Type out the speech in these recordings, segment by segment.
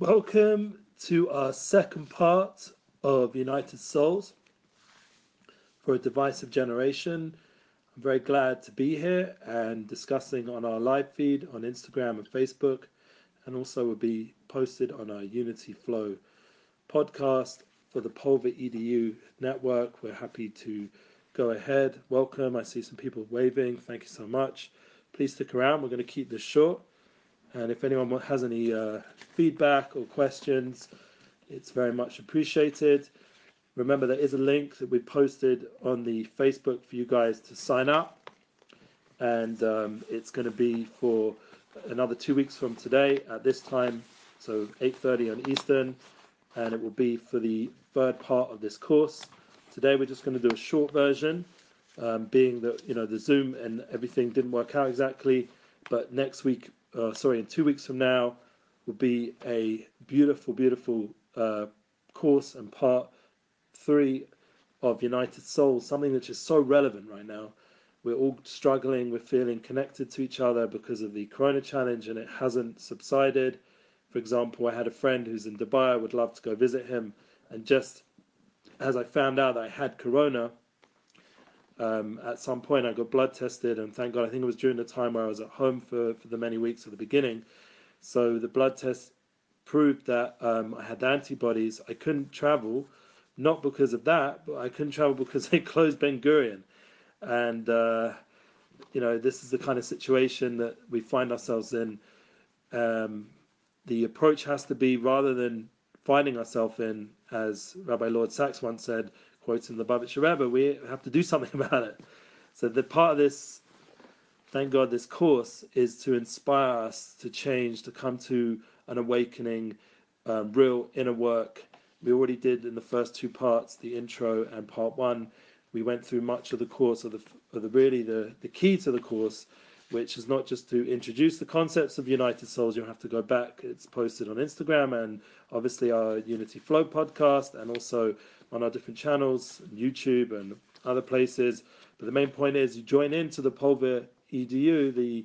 Welcome to our second part of United Souls for a divisive generation. I'm very glad to be here and discussing on our live feed on Instagram and Facebook, and also will be posted on our Unity Flow podcast for the Pulver EDU network. We're happy to go ahead. Welcome. I see some people waving. Thank you so much. Please stick around. We're going to keep this short. And if anyone has any uh, feedback or questions, it's very much appreciated. Remember, there is a link that we posted on the Facebook for you guys to sign up, and um, it's going to be for another two weeks from today at this time, so 8:30 on Eastern, and it will be for the third part of this course. Today, we're just going to do a short version, um, being that you know the Zoom and everything didn't work out exactly, but next week uh, sorry, in two weeks from now, will be a beautiful, beautiful uh, course and part three of United Souls, something which is so relevant right now. We're all struggling, we're feeling connected to each other because of the Corona challenge, and it hasn't subsided. For example, I had a friend who's in Dubai, I would love to go visit him, and just as I found out I had Corona, um, at some point, I got blood tested, and thank God, I think it was during the time where I was at home for, for the many weeks at the beginning. So the blood test proved that um, I had antibodies. I couldn't travel, not because of that, but I couldn't travel because they closed Ben Gurion. And, uh, you know, this is the kind of situation that we find ourselves in. Um, the approach has to be rather than finding ourselves in, as Rabbi Lord Sachs once said, quoting the Lubavitcher Rebbe, we have to do something about it. So the part of this, thank God, this course is to inspire us to change, to come to an awakening, um, real inner work. We already did in the first two parts, the intro and part one. We went through much of the course of the, of the really the, the key to the course, which is not just to introduce the concepts of United Souls. You'll have to go back. It's posted on Instagram and obviously our Unity Flow podcast, and also on our different channels, YouTube and other places. But the main point is you join into the Pulver EDU, the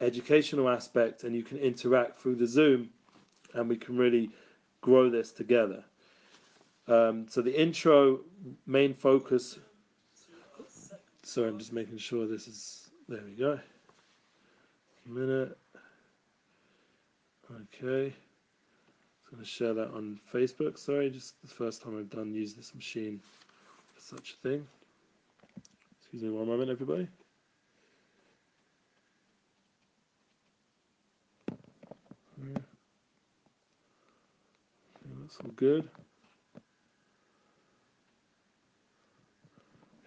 educational aspect, and you can interact through the Zoom, and we can really grow this together. Um, so the intro main focus. Sorry, I'm just making sure this is. There we go. Minute. Okay I'm going to share that on Facebook. Sorry, just the first time I've done use this machine for such a thing. Excuse me one moment, everybody. Yeah. that's all good.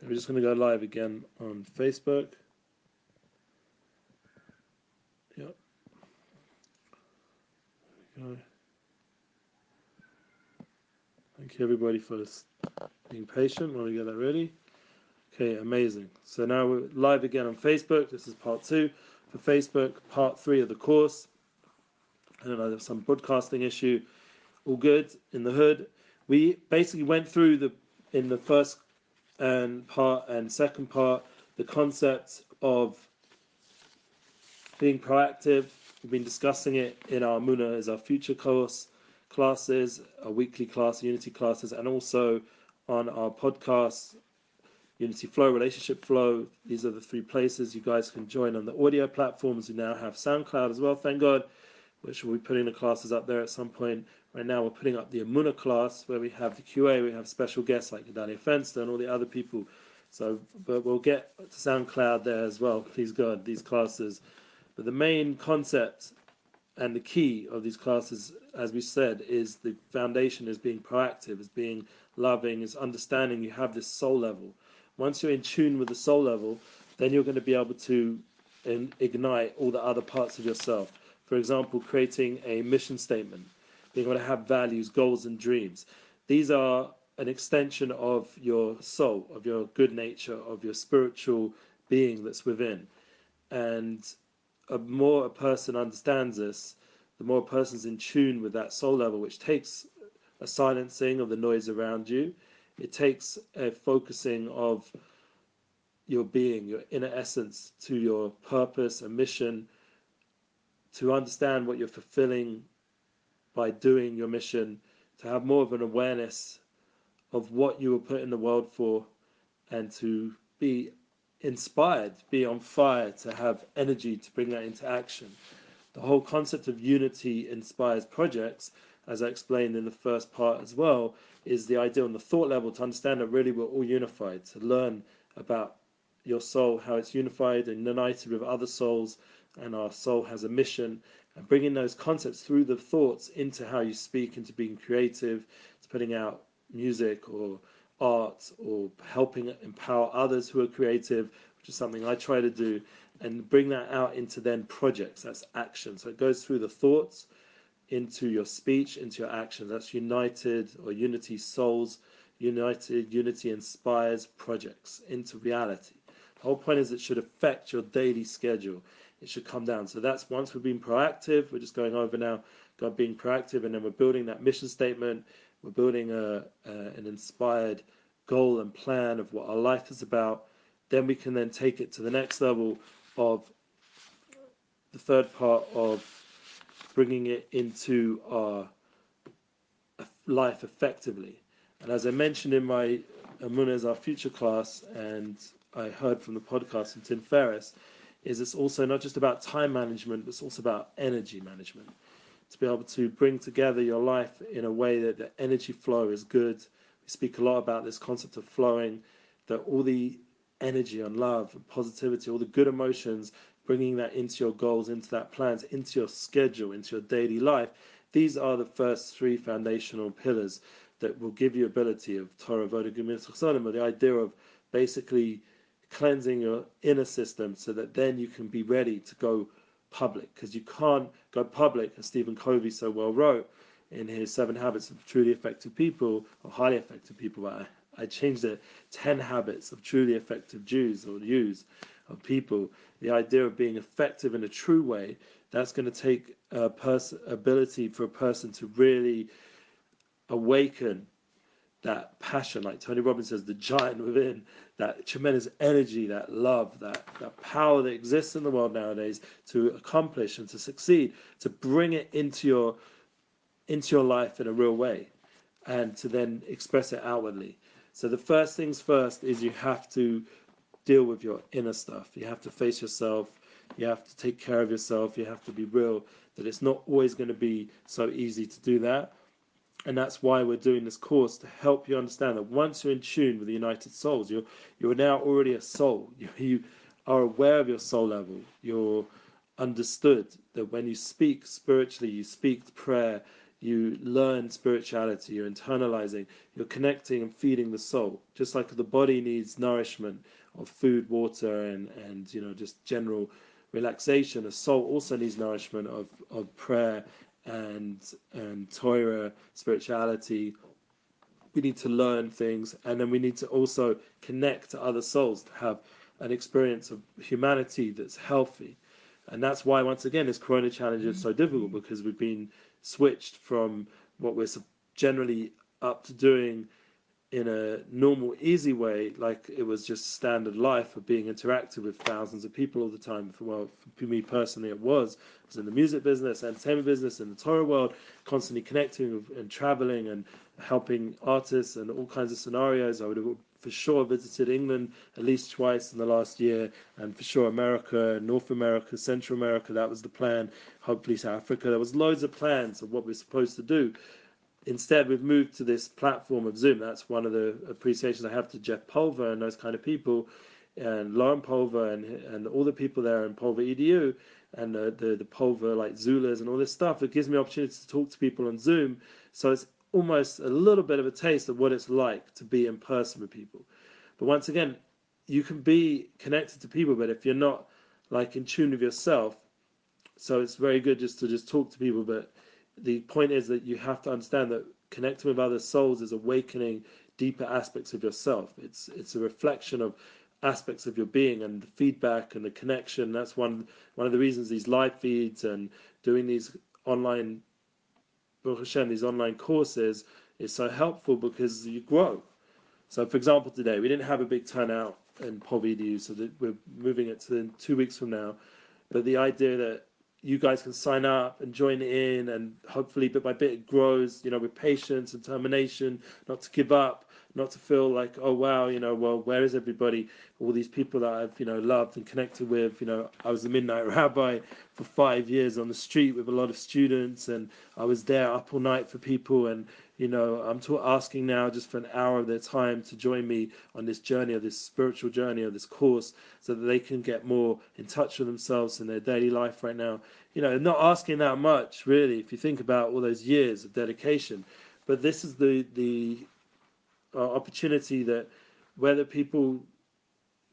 we're just going to go live again on Facebook. Thank you everybody for being patient while we get that ready. Okay, amazing. So now we're live again on Facebook. This is part two for Facebook, part three of the course. I don't know, there's some broadcasting issue. All good in the hood. We basically went through the in the first and part and second part the concept of being proactive. We've been discussing it in our Muna as our future course classes, our weekly class, Unity classes, and also on our podcast, Unity Flow, Relationship Flow. These are the three places you guys can join on the audio platforms. We now have SoundCloud as well, thank God, which we'll be putting the classes up there at some point. Right now, we're putting up the Emuna class where we have the QA, we have special guests like Daniel Fenster and all the other people. So, but we'll get to SoundCloud there as well, please God, these classes. But the main concept and the key of these classes, as we said, is the foundation is being proactive, is being loving, is understanding you have this soul level. Once you're in tune with the soul level, then you're going to be able to um, ignite all the other parts of yourself. For example, creating a mission statement, being able to have values, goals, and dreams. These are an extension of your soul, of your good nature, of your spiritual being that's within. And a more a person understands this, the more a person's in tune with that soul level, which takes a silencing of the noise around you. It takes a focusing of your being, your inner essence, to your purpose and mission, to understand what you're fulfilling by doing your mission to have more of an awareness of what you were put in the world for and to be inspired, be on fire, to have energy to bring that into action. The whole concept of unity inspires projects, as I explained in the first part as well, is the idea on the thought level to understand that really we're all unified, to learn about your soul, how it's unified and united with other souls, and our soul has a mission, and bringing those concepts through the thoughts into how you speak, into being creative, to putting out music or art or helping empower others who are creative, which is something I try to do, and bring that out into then projects. That's action. So it goes through the thoughts into your speech, into your action. That's united or unity souls, united, unity inspires projects into reality. The whole point is it should affect your daily schedule. It should come down. So that's once we've been proactive, we're just going over now, God being proactive, and then we're building that mission statement we're building a, an inspired goal and plan of what our life is about. Then we can then take it to the next level of the third part of bringing it into our life effectively. And as I mentioned in my Amunez Our Future class, and I heard from the podcast from Tim Ferriss, is it's also not just about time management, but it's also about energy management to be able to bring together your life in a way that the energy flow is good. We speak a lot about this concept of flowing, that all the energy and love and positivity, all the good emotions, bringing that into your goals, into that plans, into your schedule, into your daily life. These are the first three foundational pillars that will give you ability of Torah, Avodah, Gumil, the idea of basically cleansing your inner system so that then you can be ready to go public because you can't go public, as Stephen Covey so well wrote in his Seven Habits of Truly Effective People or Highly Effective People. I, I changed it 10 Habits of Truly Effective Jews or Jews of people. The idea of being effective in a true way that's going to take a person ability for a person to really awaken that passion, like Tony Robbins says, the giant within, that tremendous energy, that love, that, that power that exists in the world nowadays to accomplish and to succeed, to bring it into your into your life in a real way and to then express it outwardly. So the first things first is you have to deal with your inner stuff. You have to face yourself. You have to take care of yourself. You have to be real that it's not always going to be so easy to do that and that's why we're doing this course to help you understand that once you're in tune with the united souls you're you're now already a soul. You, you are aware of your soul level. You're understood that when you speak spiritually you speak prayer you learn spirituality you're internalizing you're connecting and feeding the soul. Just like the body needs nourishment of food water and and you know just general relaxation the soul also needs nourishment of of prayer and and Torah, spirituality. We need to learn things, and then we need to also connect to other souls to have an experience of humanity that's healthy. And that's why, once again, this Corona challenge is so mm-hmm. difficult because we've been switched from what we're generally up to doing in a normal, easy way, like it was just standard life of being interactive with thousands of people all the time. Well, for me personally, it was. I was in the music business, entertainment business, in the Torah world, constantly connecting and traveling and helping artists and all kinds of scenarios. I would have for sure visited England at least twice in the last year, and for sure America, North America, Central America. That was the plan. Hopefully South Africa. There was loads of plans of what we're supposed to do instead we've moved to this platform of Zoom. That's one of the appreciations I have to Jeff Pulver and those kind of people, and Lauren Pulver and and all the people there in Pulver Edu and the, the the Pulver like Zulas and all this stuff. It gives me opportunity to talk to people on Zoom. So it's almost a little bit of a taste of what it's like to be in person with people. But once again, you can be connected to people, but if you're not like in tune with yourself, so it's very good just to just talk to people, but the point is that you have to understand that connecting with other souls is awakening deeper aspects of yourself. It's it's a reflection of aspects of your being and the feedback and the connection. That's one one of the reasons these live feeds and doing these online Hashem, these online courses is so helpful because you grow. So for example today we didn't have a big turnout in POV so that we're moving it to two weeks from now. But the idea that you guys can sign up and join in, and hopefully, bit by bit, it grows. You know, with patience and determination, not to give up, not to feel like, oh wow, you know, well, where is everybody? All these people that I've, you know, loved and connected with. You know, I was a midnight rabbi for five years on the street with a lot of students, and I was there up all night for people. And you know, I'm to- asking now just for an hour of their time to join me on this journey, of this spiritual journey, of this course, so that they can get more in touch with themselves in their daily life right now. You know, not asking that much really, if you think about all those years of dedication. But this is the the uh, opportunity that whether people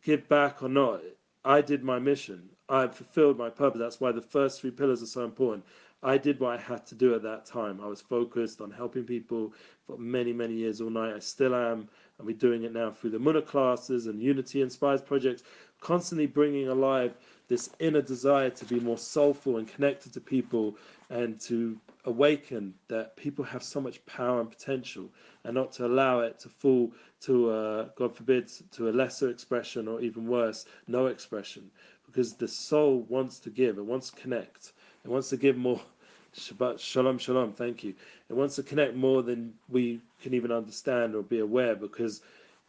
give back or not, I did my mission. I fulfilled my purpose. That's why the first three pillars are so important. I did what I had to do at that time. I was focused on helping people for many, many years all night. I still am, and we're doing it now through the Muna classes and Unity Inspires projects, constantly bringing alive this inner desire to be more soulful and connected to people and to awaken that people have so much power and potential and not to allow it to fall to, uh, God forbid, to a lesser expression or even worse, no expression. Because the soul wants to give, it wants to connect, it wants to give more. Shabbat shalom shalom. Thank you. It wants to connect more than we can even understand or be aware because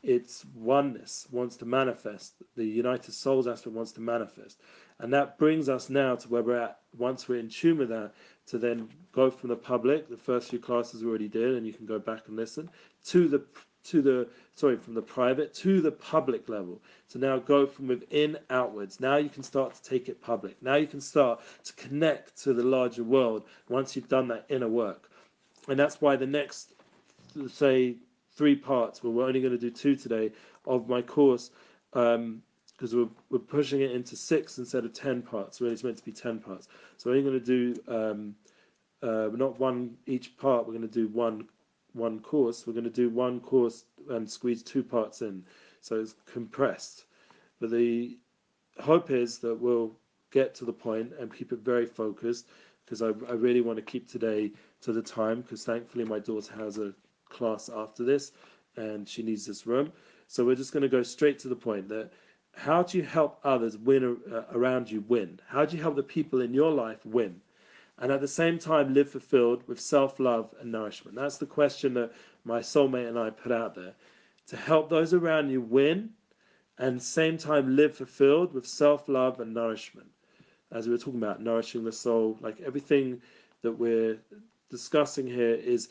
its oneness wants to manifest. The United Souls aspect wants to manifest. And that brings us now to where we're at. Once we're in tune with that, to then go from the public, the first few classes we already did, and you can go back and listen, to the to the sorry from the private to the public level. To now go from within outwards. Now you can start to take it public. Now you can start to connect to the larger world once you've done that inner work. And that's why the next say three parts well we're only going to do two today of my course um, because we're, we're pushing it into six instead of ten parts. Really, it's meant to be ten parts. So we're going to do um, uh, not one each part. We're going to do one one course. We're going to do one course and squeeze two parts in, so it's compressed. But the hope is that we'll get to the point and keep it very focused because I, I really want to keep today to the time because thankfully my daughter has a class after this and she needs this room. So we're just going to go straight to the point that how do you help others win uh, around you win? How do you help the people in your life win? And at the same time, live fulfilled with self love and nourishment. That's the question that my soulmate and I put out there. To help those around you win and same time live fulfilled with self love and nourishment. As we were talking about, nourishing the soul, like everything that we're discussing here is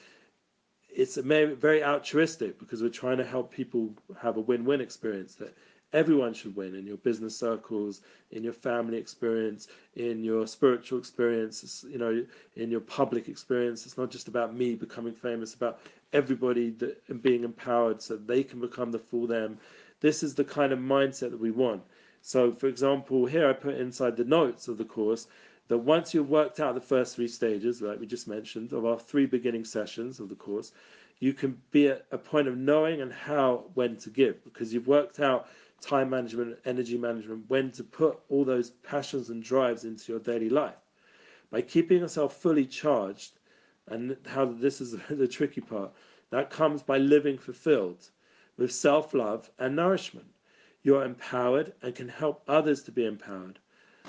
it's very altruistic because we're trying to help people have a win-win experience that everyone should win in your business circles, in your family experience, in your spiritual experience, you know, in your public experience. It's not just about me becoming famous, about everybody that, being empowered so they can become the full them. This is the kind of mindset that we want. So, for example, here I put inside the notes of the course that once you've worked out the first three stages, like we just mentioned, of our three beginning sessions of the course, you can be at a point of knowing and how when to give because you've worked out time management, energy management, when to put all those passions and drives into your daily life. By keeping yourself fully charged, and how this is the tricky part, that comes by living fulfilled with self love and nourishment. You're empowered and can help others to be empowered.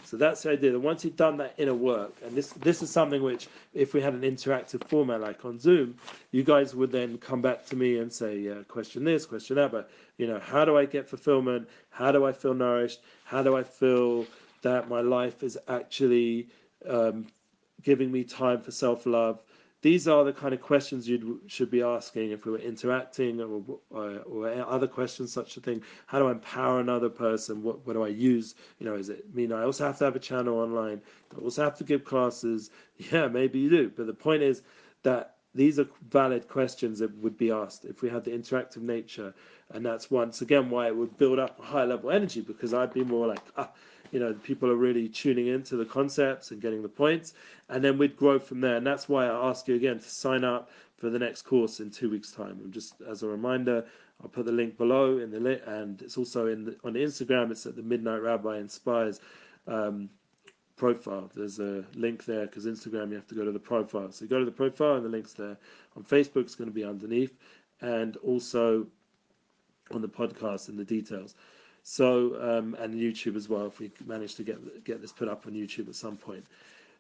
So that's the idea that once you've done that inner work, and this this is something which, if we had an interactive format like on Zoom, you guys would then come back to me and say, yeah, question this, question that. But you know, how do I get fulfillment? How do I feel nourished? How do I feel that my life is actually um, giving me time for self love? These are the kind of questions you should be asking if we were interacting or, or, or, other questions such a thing. How do i empower another person? What, what do i use? You know is it mean i also have to have a channel online? I also have to give classes? Yeah maybe you do. But the point is that these are valid questions that would be asked if we had the interactive nature. And that's once again why it would build up a high level energy because i'd be more like ah, you know people are really tuning into the concepts and getting the points and then we'd grow from there. And that's why i ask you again to sign up for the next course in two weeks time. And just as a reminder i'll put the link below in the link and it's also in the, on instagram. It's at the midnight rabbi inspires um, profile. There's a link there because instagram you have to go to the profile. So go to the profile and the links there. On facebook it's going to be underneath and also on the podcast and the details so um, and YouTube as well if we manage to get get this put up on YouTube at some point.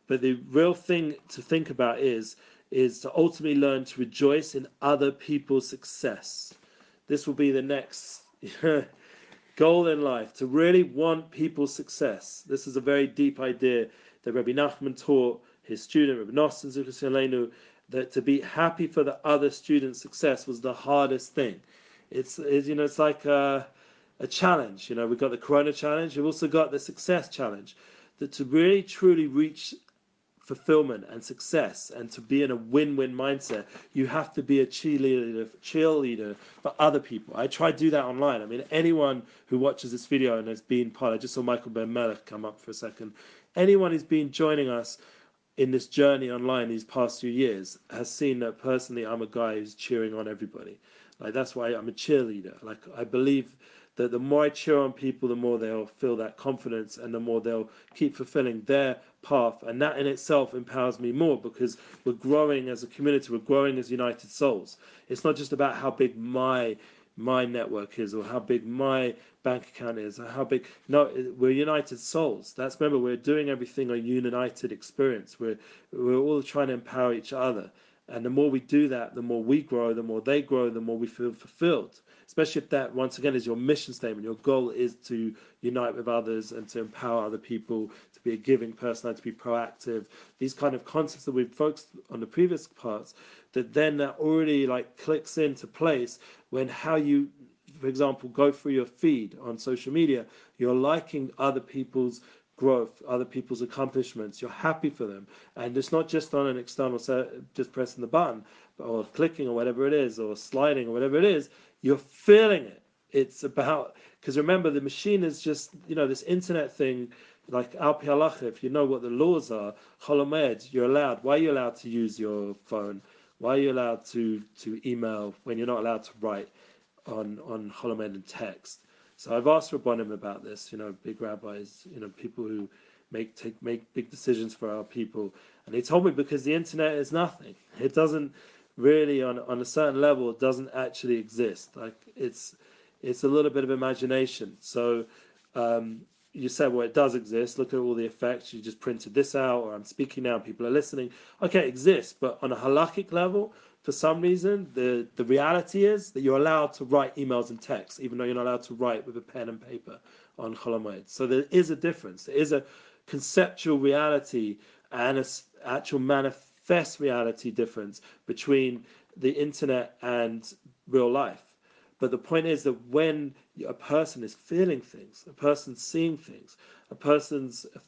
But the real thing to think about is is to ultimately learn to rejoice in other people's success. This will be the next goal in life to really want people's success. This is a very deep idea that Rabbi Nachman taught his student, Rabbi Nosson that to be happy for the other student's success was the hardest thing. It's, you know it's like a, a challenge. You know we've got the Corona challenge. We've also got the success challenge. That to really truly reach fulfillment and success and to be in a win-win mindset you have to be a cheerleader cheerleader for other people i try to do that online i mean anyone who watches this video and has been part i just saw michael ben melech come up for a second anyone who's been joining us in this journey online these past few years has seen that personally i'm a guy who's cheering on everybody like that's why i'm a cheerleader like i believe that the more I cheer on people, the more they'll feel that confidence and the more they'll keep fulfilling their path. And that in itself empowers me more because we're growing as a community, we're growing as united souls. It's not just about how big my my network is or how big my bank account is or how big no we're united souls that's remember we're doing everything a united experience we're we're all trying to empower each other and the more we do that the more we grow the more they grow the more we feel fulfilled especially if that once again is your mission statement your goal is to unite with others and to empower other people to be a giving person and to be proactive these kind of concepts that we've focused on the previous parts that then that already like clicks into place when how you for example go through your feed on social media you're liking other people's growth, other people's accomplishments. You're happy for them, and it's not just on an external set, just pressing the button or clicking or whatever it is, or sliding or whatever it is. You're feeling it. It's about because remember the machine is just you know this internet thing like al pi halacha, if you know what the laws are, Chol HaMoed, you're allowed. Why are you allowed to use your phone? Why are you allowed to, to email when you're not allowed to write on on Chol HaMoed and text? So I've asked Rabbanim about this, you know, big rabbis, you know, people who make take make big decisions for our people, and they told me because the internet is nothing. It doesn't really on on a certain level doesn't actually exist. Like it's it's a little bit of imagination. So um, you said, well, it does exist. Look at all the effects. You just printed this out, or I'm speaking now, people are listening. Okay, it exists, but on a halakhic level, for some reason, the, the reality is that you're allowed to write emails and texts, even though you're not allowed to write with a pen and paper on Chol So there is a difference. There is a conceptual reality and an actual manifest reality difference between the internet and real life. But the point is that when a person is feeling things, a person's seeing things, a person's uh,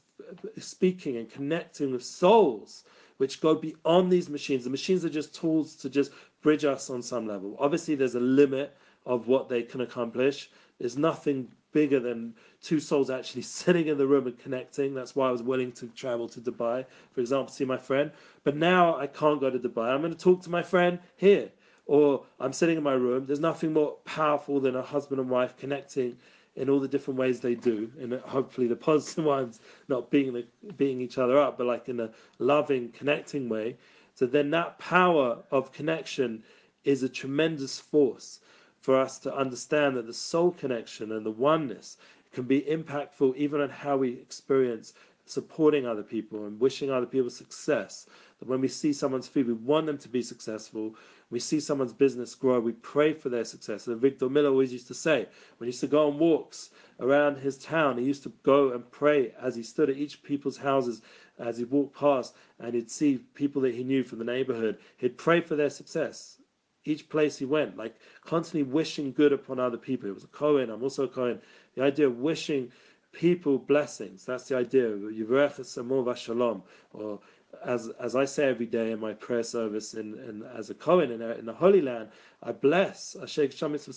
speaking and connecting with souls, which go beyond these machines. The machines are just tools to just bridge us on some level. Obviously, there's a limit of what they can accomplish. There's nothing bigger than two souls actually sitting in the room and connecting. That's why I was willing to travel to Dubai, for example, see my friend. But now I can't go to Dubai. I'm going to talk to my friend here. Or I'm sitting in my room. There's nothing more powerful than a husband and wife connecting in all the different ways they do, and hopefully the positive ones, not being the, beating each other up, but like in a loving, connecting way. So then that power of connection is a tremendous force for us to understand that the soul connection and the oneness can be impactful even on how we experience supporting other people and wishing other people success. That when we see someone's feed, we want them to be successful we see someone's business grow, we pray for their success. And Victor Miller always used to say, when he used to go on walks around his town, he used to go and pray as he stood at each people's houses as he walked past and he'd see people that he knew from the neighborhood. He'd pray for their success. Each place he went, like constantly wishing good upon other people. It was a Cohen, I'm also a Cohen. The idea of wishing people blessings. That's the idea. Or as as I say every day in my prayer service in, in as a Kohen in, in the Holy Land, I bless Ashek Shamitz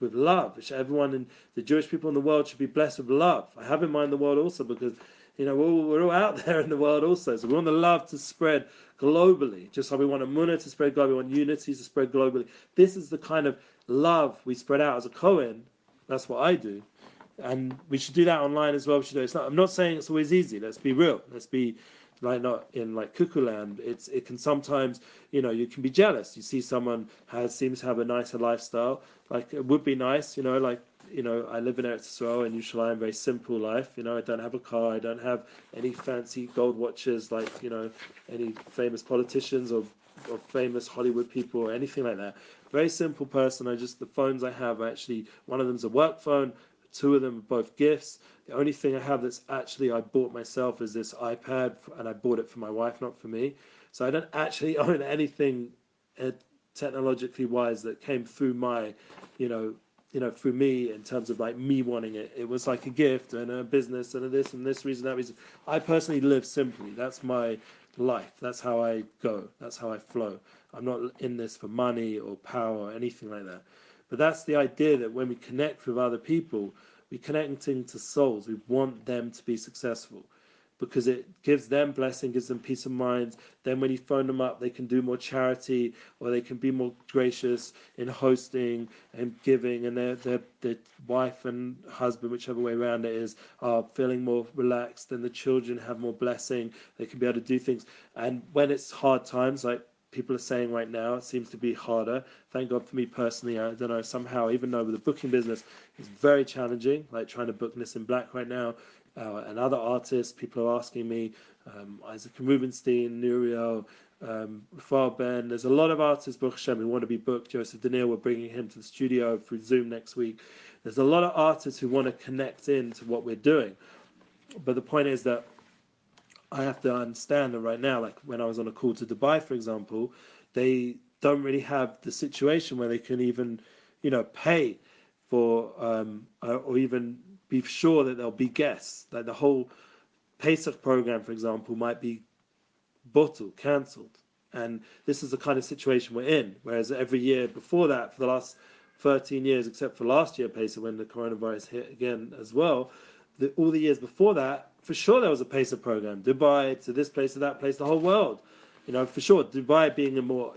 with love, which everyone in the Jewish people in the world should be blessed with love. I have in mind the world also because you know we're all, we're all out there in the world also, so we want the love to spread globally, just like we want a munah to spread globally, we want unity to spread globally. This is the kind of love we spread out as a Kohen. That's what I do and we should do that online as well. We should do it. It's not, I'm not saying it's always easy. Let's be real. Let's be like not in like cuckoo land. It's it can sometimes you know you can be jealous. You see someone has seems to have a nicer lifestyle. Like it would be nice, you know, like you know, I live in Eretz Israel in Yerushalayim, very simple life. You know, I don't have a car, I don't have any fancy gold watches like you know any famous politicians or or famous Hollywood people or anything like that. Very simple person. I just the phones I have actually one of them's a work phone, two of them are both gifts. The only thing I have that's actually I bought myself is this iPad, and I bought it for my wife, not for me. So I don't actually own anything uh, technologically wise that came through my, you know, you know, for me in terms of like me wanting it. It was like a gift and a business and a this and this reason, that reason. I personally live simply. That's my life. That's how I go. That's how I flow. I'm not in this for money or power or anything like that. But that's the idea that when we connect with other people, we're connecting to souls. We want them to be successful because it gives them blessing, gives them peace of mind. Then when you phone them up, they can do more charity or they can be more gracious in hosting and giving, and their their, their wife and husband, whichever way around it is, are feeling more relaxed, and the children have more blessing. They can be able to do things. And when it's hard times, like people are saying right now, it seems to be harder. Thank God for me personally. I don't know, somehow, even though with the booking business it's very challenging, like trying to book this in Black right now, uh, and other artists. People are asking me, um, Isaac Rubinstein, Nuriel, um, Ben. There's a lot of artists, Baruch Hashem, who want to be booked. Joseph Daniel, we're bringing him to the studio through Zoom next week. There's a lot of artists who want to connect in to what we're doing. But the point is that I have to understand that right now, like when I was on a call to Dubai, for example, they don't really have the situation where they can even, you know, pay for um, or even be sure that there'll be guests. Like the whole Pesach program, for example, might be bottled, cancelled. And this is the kind of situation we're in. Whereas every year before that, for the last 13 years, except for last year, Pesach, when the coronavirus hit again as well, the, all the years before that, for sure there was a Pesach program. Dubai to this place to that place, the whole world. You know, for sure, Dubai being a more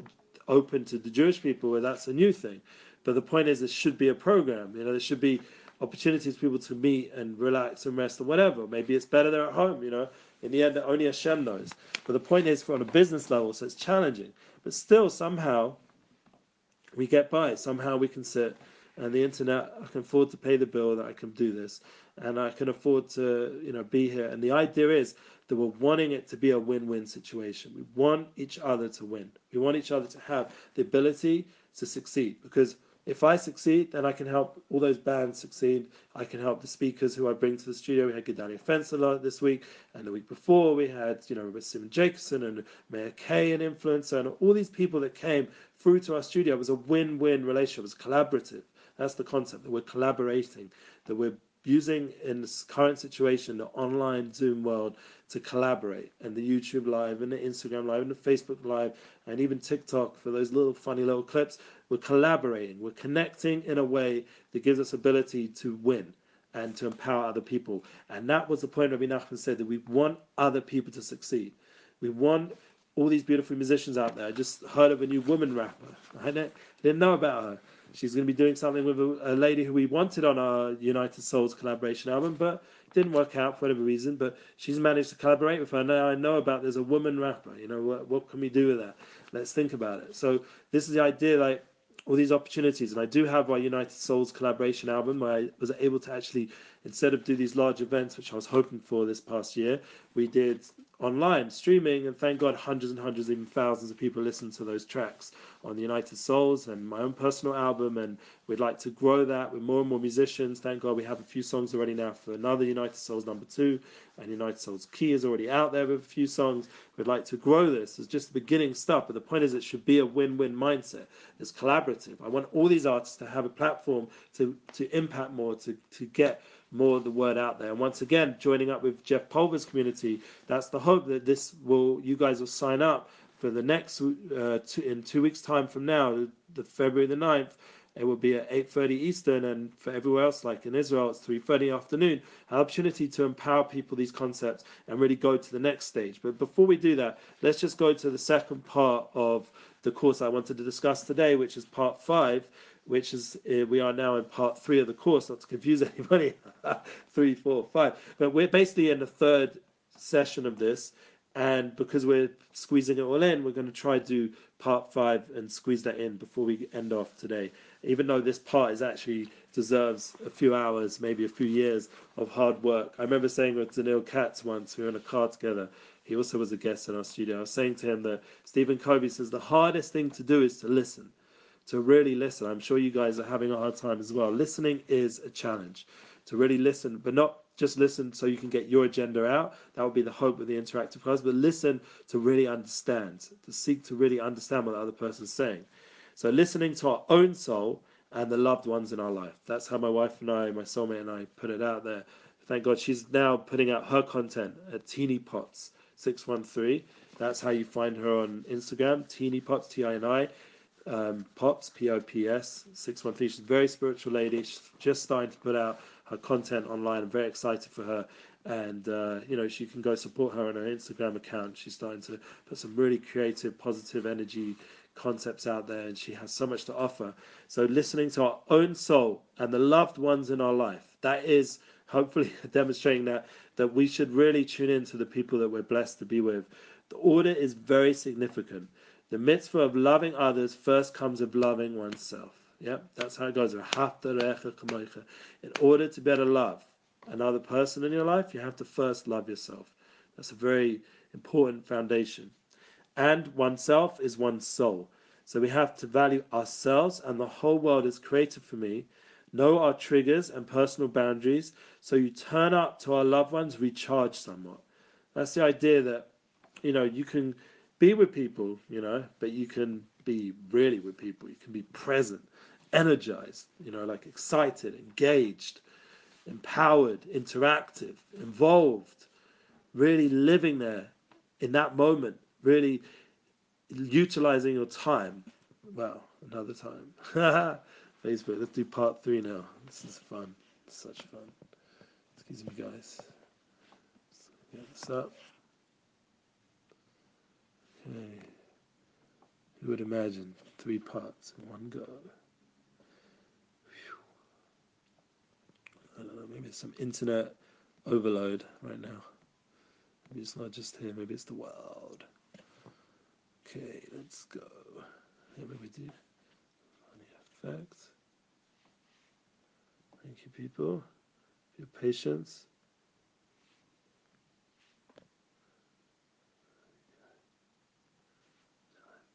open to the Jewish people, where that's a new thing. But the point is, there should be a program. You know, there should be opportunities for people to meet and relax and rest or whatever. Maybe it's better they're at home, you know. In the end, only Hashem knows. But the point is, for on a business level, so it's challenging. But still, somehow, we get by. Somehow we can sit and the internet, I can afford to pay the bill that I can do this. And I can afford to, you know, be here. And the idea is that we're wanting it to be a win-win situation. We want each other to win. We want each other to have the ability to succeed because if I succeed, then I can help all those bands succeed. I can help the speakers who I bring to the studio. We had Gedalia Fenster this week, and the week before we had, you know, Robert Simon Jacobson and Meir Kay, an influencer, and all these people that came through to our studio. It was a win-win relationship. It was collaborative. That's the concept that we're collaborating, that we're using in this current situation the online Zoom world to collaborate and the YouTube live and the Instagram live and the Facebook live and even TikTok for those little funny little clips. We're collaborating, we're connecting in a way that gives us ability to win and to empower other people. And that was the point Rabbi Nachman said that we want other people to succeed. We want all these beautiful musicians out there. I just heard of a new woman rapper. I didn't know about her. She's going to be doing something with a, a, lady who we wanted on our United Souls collaboration album, but didn't work out for whatever reason. But she's managed to collaborate with her. Now I know about there's a woman rapper. You know what? What can we do with that? Let's think about it. So this is the idea, like all these opportunities. And I do have our United Souls collaboration album where I was able to actually, instead of do these large events, which I was hoping for this past year, we did online streaming, and thank God, hundreds and hundreds, even thousands of people listen to those tracks on the United Souls and my own personal album. And we'd like to grow that with more and more musicians. Thank God, we have a few songs already now for another United Souls number two, and United Souls Key is already out there with a few songs. We'd like to grow this. It's just the beginning stuff, but the point is, it should be a win-win mindset. It's collaborative. I want all these artists to have a platform to to impact more, to to get more of the word out there. And once again, joining up with Jeff Pulver's community, that's the hope that this will, you guys will sign up for the next, uh, two, in two weeks' time from now, the, February the 9th, it will be at 8.30 Eastern, and for everywhere else, like in Israel, it's 3.30 afternoon, an opportunity to empower people these concepts and really go to the next stage. But before we do that, let's just go to the second part of the course I wanted to discuss today, which is part five, which is uh, we are now in part three of the course, not to confuse anybody, three, four, five. But we're basically in the third session of this, and because we're squeezing it all in, we're going to try to do part five and squeeze that in before we end off today. even though this part is actually deserves a few hours, maybe a few years of hard work. I remember saying with Daniel Katz once, we were in a car together. He also was a guest in our studio. I was saying to him that Stephen Covey says the hardest thing to do is to listen, to really listen. I'm sure you guys are having a hard time as well. Listening is a challenge. To really listen, but not just listen so you can get your agenda out. That would be the hope of the interactive class. But listen to really understand, to seek to really understand what the other person's saying. So listening to our own soul and the loved ones in our life. That's how my wife and I, my soulmate and I, put it out there. Thank God she's now putting out her content at Tini Pops six one three. That's how you find her on Instagram. Tini Pops T I N I. Um, Pops P O P S six one three. She's a very spiritual lady. She's just starting to put out her content online. I'm very excited for her. And uh, you know, she can go support her on her Instagram account. She's starting to put some really creative, positive energy concepts out there, and she has so much to offer. So, listening to our own soul and the loved ones in our life, that is hopefully demonstrating that that we should really tune in to the people that we're blessed to be with. The order is very significant. The mitzvah of loving others first comes of loving oneself. Yep, that's how it goes. In order to better love another person in your life, you have to first love yourself. That's a very important foundation and oneself is one's soul. So we have to value ourselves and the whole world is created for me, know our triggers and personal boundaries, so you turn up to our loved ones, recharge somewhat. That's the idea that, you know, you can be with people, you know, but you can be really with people. You can be present, energized, you know, like excited, engaged, empowered, interactive, involved, really living there in that moment really utilizing your time. Well, another time. Facebook. Let's do part three now. This is fun. Such fun. Excuse me, guys. Get this up. Hmm. Okay. Who would imagine three parts in one go? Whew. I don't know. Maybe it's some internet overload right now. Maybe it's not just here. Maybe it's the world. Okay, let's go. Here we do funny effects. Thank you, people, for your patience.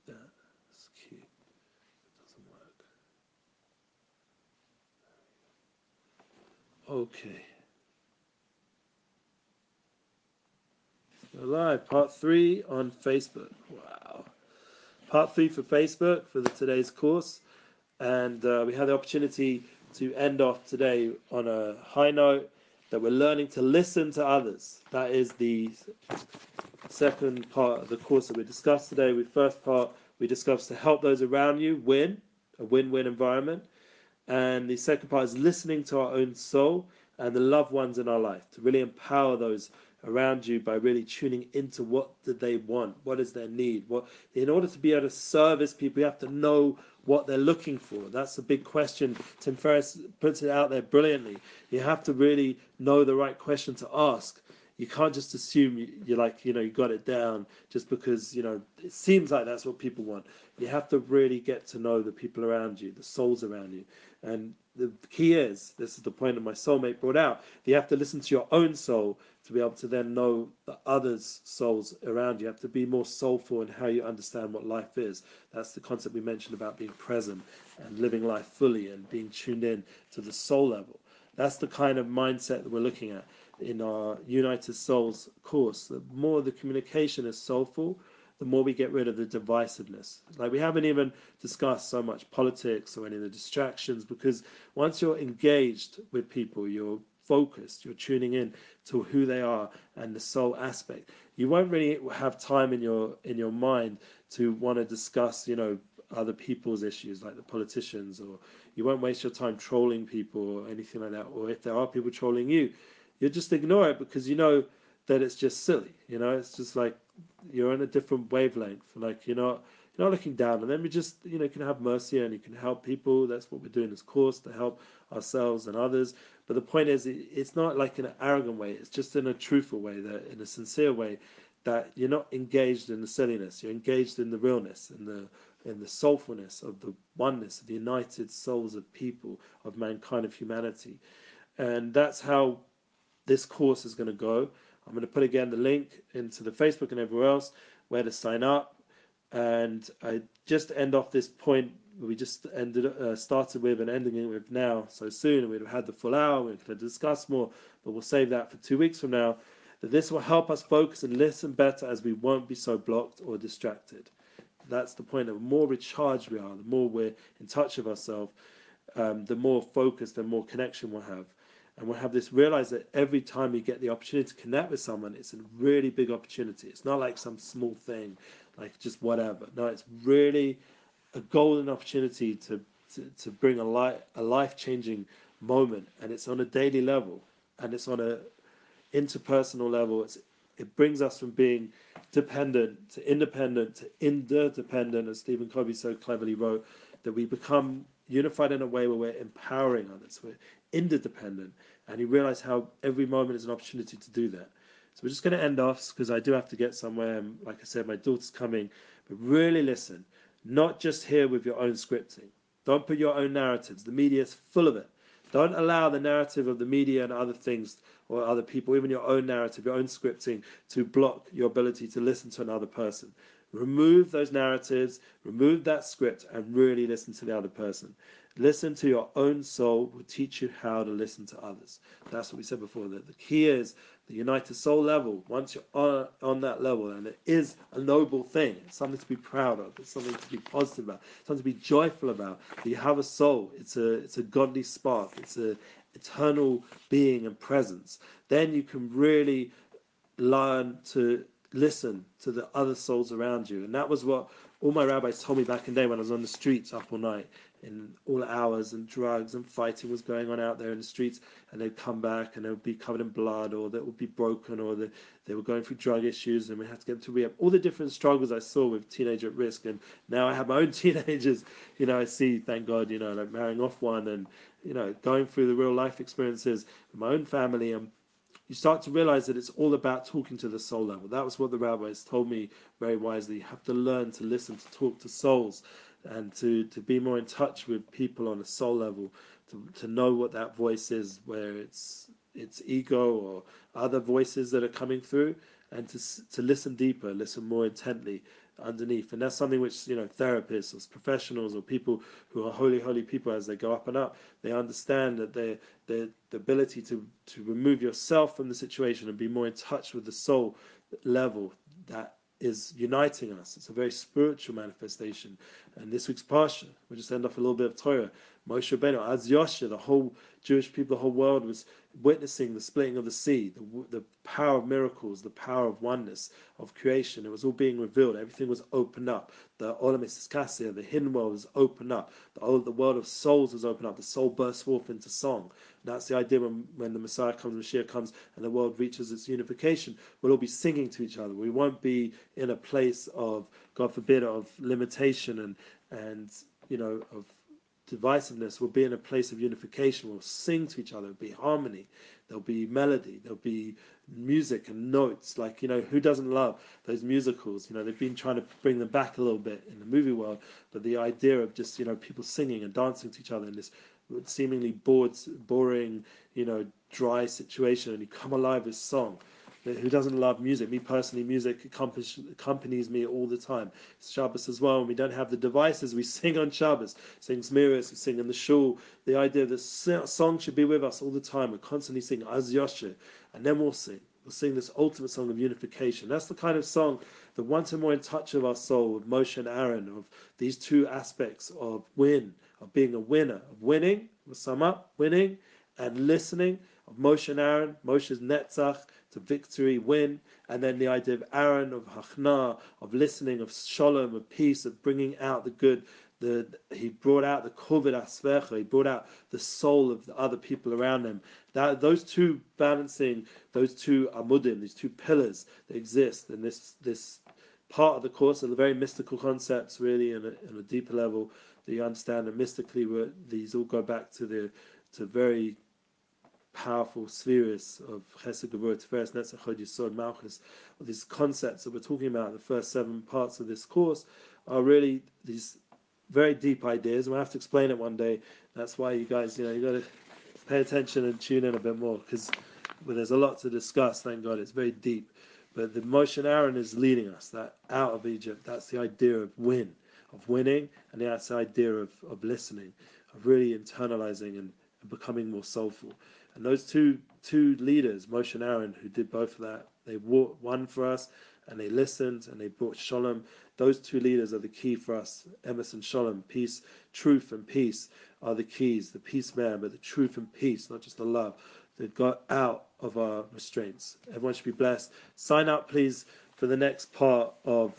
That's cute. It doesn't Okay. Live, part three on Facebook. Wow. Part three for Facebook for the, today's course. And uh, we had the opportunity to end off today on a high note that we're learning to listen to others. That is the second part of the course that we discussed today. We first part, we discussed to help those around you win, a win-win environment. And the second part is listening to our own soul and the loved ones in our life to really empower those around you by really tuning into what do they want, what is their need. What in order to be able to service people, you have to know what they're looking for. That's a big question. Tim Ferriss puts it out there brilliantly. You have to really know the right question to ask. You can't just assume you, you're like, you know, you got it down just because, you know, it seems like that's what people want. You have to really get to know the people around you, the souls around you. And the key is this is the point that my soulmate brought out you have to listen to your own soul to be able to then know the others souls around you. you have to be more soulful in how you understand what life is that's the concept we mentioned about being present and living life fully and being tuned in to the soul level that's the kind of mindset that we're looking at in our united souls course the more the communication is soulful the more we get rid of the divisiveness. Like we haven't even discussed so much politics or any of the distractions because once you're engaged with people, you're focused, you're tuning in to who they are and the soul aspect. You won't really have time in your in your mind to want to discuss, you know, other people's issues like the politicians or you won't waste your time trolling people or anything like that or if there are people trolling you you just ignore it because you know that it's just silly you know it's just like you're on a different wavelength. Like you're not you're not looking down on them. You just you know can have mercy and you can help people. That's what we're doing this course to help ourselves and others. But the point is, it's not like in an arrogant way. It's just in a truthful way, that in a sincere way, that you're not engaged in the silliness. You're engaged in the realness and the in the soulfulness of the oneness of the united souls of people, of mankind, of humanity. And that's how this course is going to go. I'm going to put again the link into the Facebook and everywhere else where to sign up. And I just end off this point we just ended uh, started with and ending it with now so soon. We'd have had the full hour. We could discuss more, but we'll save that for two weeks from now. That this will help us focus and listen better as we won't be so blocked or distracted. That's the point. The more recharged we are, the more we're in touch with ourselves, um, the more focused and more connection we'll have. And we'll have this realize that every time we get the opportunity to connect with someone, it's a really big opportunity. It's not like some small thing, like just whatever. No, it's really a golden opportunity to, to, to bring a, life a life changing moment. And it's on a daily level and it's on a interpersonal level. It's, it brings us from being dependent to independent to interdependent, as Stephen Covey so cleverly wrote, that we become unified in a way where we're empowering others. We're interdependent. And you realize how every moment is an opportunity to do that. So we're just going to end off because I do have to get somewhere. And like I said, my daughter's coming. But really listen, not just here with your own scripting. Don't put your own narratives. The media is full of it. Don't allow the narrative of the media and other things or other people, even your own narrative, your own scripting, to block your ability to listen to another person. Remove those narratives, remove that script, and really listen to the other person. Listen to your own soul will teach you how to listen to others. That's what we said before. That the key is the united soul level. Once you're on, on that level, and it is a noble thing, it's something to be proud of. It's something to be positive about. Something to be joyful about. That you have a soul. It's a it's a godly spark. It's a eternal being and presence. Then you can really learn to listen to the other souls around you. And that was what all my rabbis told me back in the day when I was on the streets up all night in all hours and drugs and fighting was going on out there in the streets and they'd come back and they would be covered in blood or they would be broken or they, they were going through drug issues and we had to get them to rehab. All the different struggles I saw with teenager at risk and now I have my own teenagers, you know, I see, thank God, you know, like marrying off one and, you know, going through the real life experiences with my own family and you start to realize that it's all about talking to the soul level. That was what the rabbis told me very wisely. You have to learn to listen, to talk to souls, and to, to be more in touch with people on a soul level, to, to know what that voice is, where it's it's ego or other voices that are coming through, and to to listen deeper, listen more intently, underneath. And that's something which, you know, therapists or professionals or people who are holy, holy people as they go up and up, they understand that they the ability to, to remove yourself from the situation and be more in touch with the soul level that is uniting us. It's a very spiritual manifestation. And this week's Parsha, we'll just end off a little bit of Torah. Moshe Rabbeinu, Az Yashir, the whole Jewish people, the whole world was witnessing the splitting of the sea, the, the power of miracles, the power of oneness, of creation. It was all being revealed. Everything was opened up. The Olam Iskasia, the hidden world was opened up. The, the world of souls was opened up. The soul burst forth into song. That's the idea when, when the Messiah comes, Mashiach comes, and the world reaches its unification. We'll all be singing to each other. We won't be in a place of, God forbid, of limitation and, and you know, of divisiveness, we'll be in a place of unification. We'll sing to each other. There'll be harmony. There'll be melody. There'll be music and notes. Like, you know, who doesn't love those musicals? You know, they've been trying to bring them back a little bit in the movie world, but the idea of just, you know, people singing and dancing to each other in this seemingly bored, boring, you know, dry situation and you come alive with song who doesn't love music? Me personally, music accompanies me all the time. It's Shabbos as well. When we don't have the devices, we sing on Shabbos, sing Zmiris, we sing in the shul. The idea that song should be with us all the time. We constantly sing Az Yashir, and then we'll sing. We'll sing this ultimate song of unification. That's the kind of song that once and more in touch of our soul, with Moshe and Aaron, of these two aspects of win, of being a winner, of winning, we'll sum up, winning, and listening, of Moshe and Aaron, Moshe's Netzach, to victory, win, and then the idea of Aaron, of Hachna, of listening, of Shalom, of peace, of bringing out the good. The, he brought out the kovid asvecha, he brought out the soul of the other people around him. That those two balancing, those two amudim, these two pillars that exist in this this part of the course are the very mystical concepts, really, in a, in a deeper level that you understand. And mystically, these all go back to the to very powerful spheres of Chesed, Gevurah, Tiferes, Netzach, Hod, Yesod, Malchus, these concepts that we're talking about in the first seven parts of this course are really these very deep ideas. And we'll have to explain it one day. That's why you guys, you know, you got to pay attention and tune in a bit more because well, there's a lot to discuss. Thank God, it's very deep. But the Moshe Aaron is leading us that out of Egypt. That's the idea of win, of winning, and that's the idea of, of listening, of really internalizing and, and becoming more soulful. And those two two leaders, Moshe and Aaron, who did both of that, they walked one for us and they listened and they brought shalom. Those two leaders are the key for us. Emerson Shalom, peace, truth, and peace are the keys. The peace man, but the truth and peace, not just the love that got out of our restraints. Everyone should be blessed. Sign up, please, for the next part of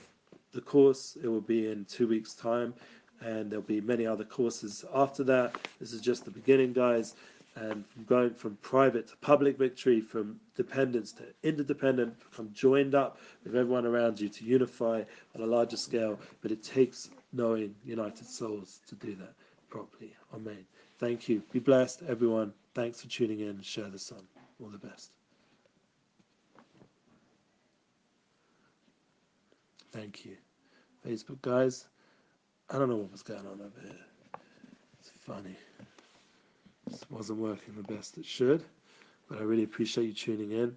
the course. It will be in two weeks' time, and there'll be many other courses after that. This is just the beginning, guys and from going from private to public victory, from dependence to interdependent, become joined up with everyone around you to unify on a larger scale. But it takes knowing united souls to do that properly. Amen. Thank you. Be blessed, everyone. Thanks for tuning in. Share the sun. All the best. Thank you. Facebook guys, I don't know what was going on over here. It's funny. Wasn't working the best it should, but I really appreciate you tuning in.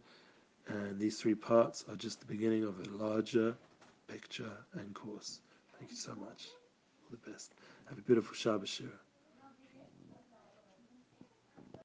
And these three parts are just the beginning of a larger picture and course. Thank you so much. All the best. Have a beautiful Shabbat Shira.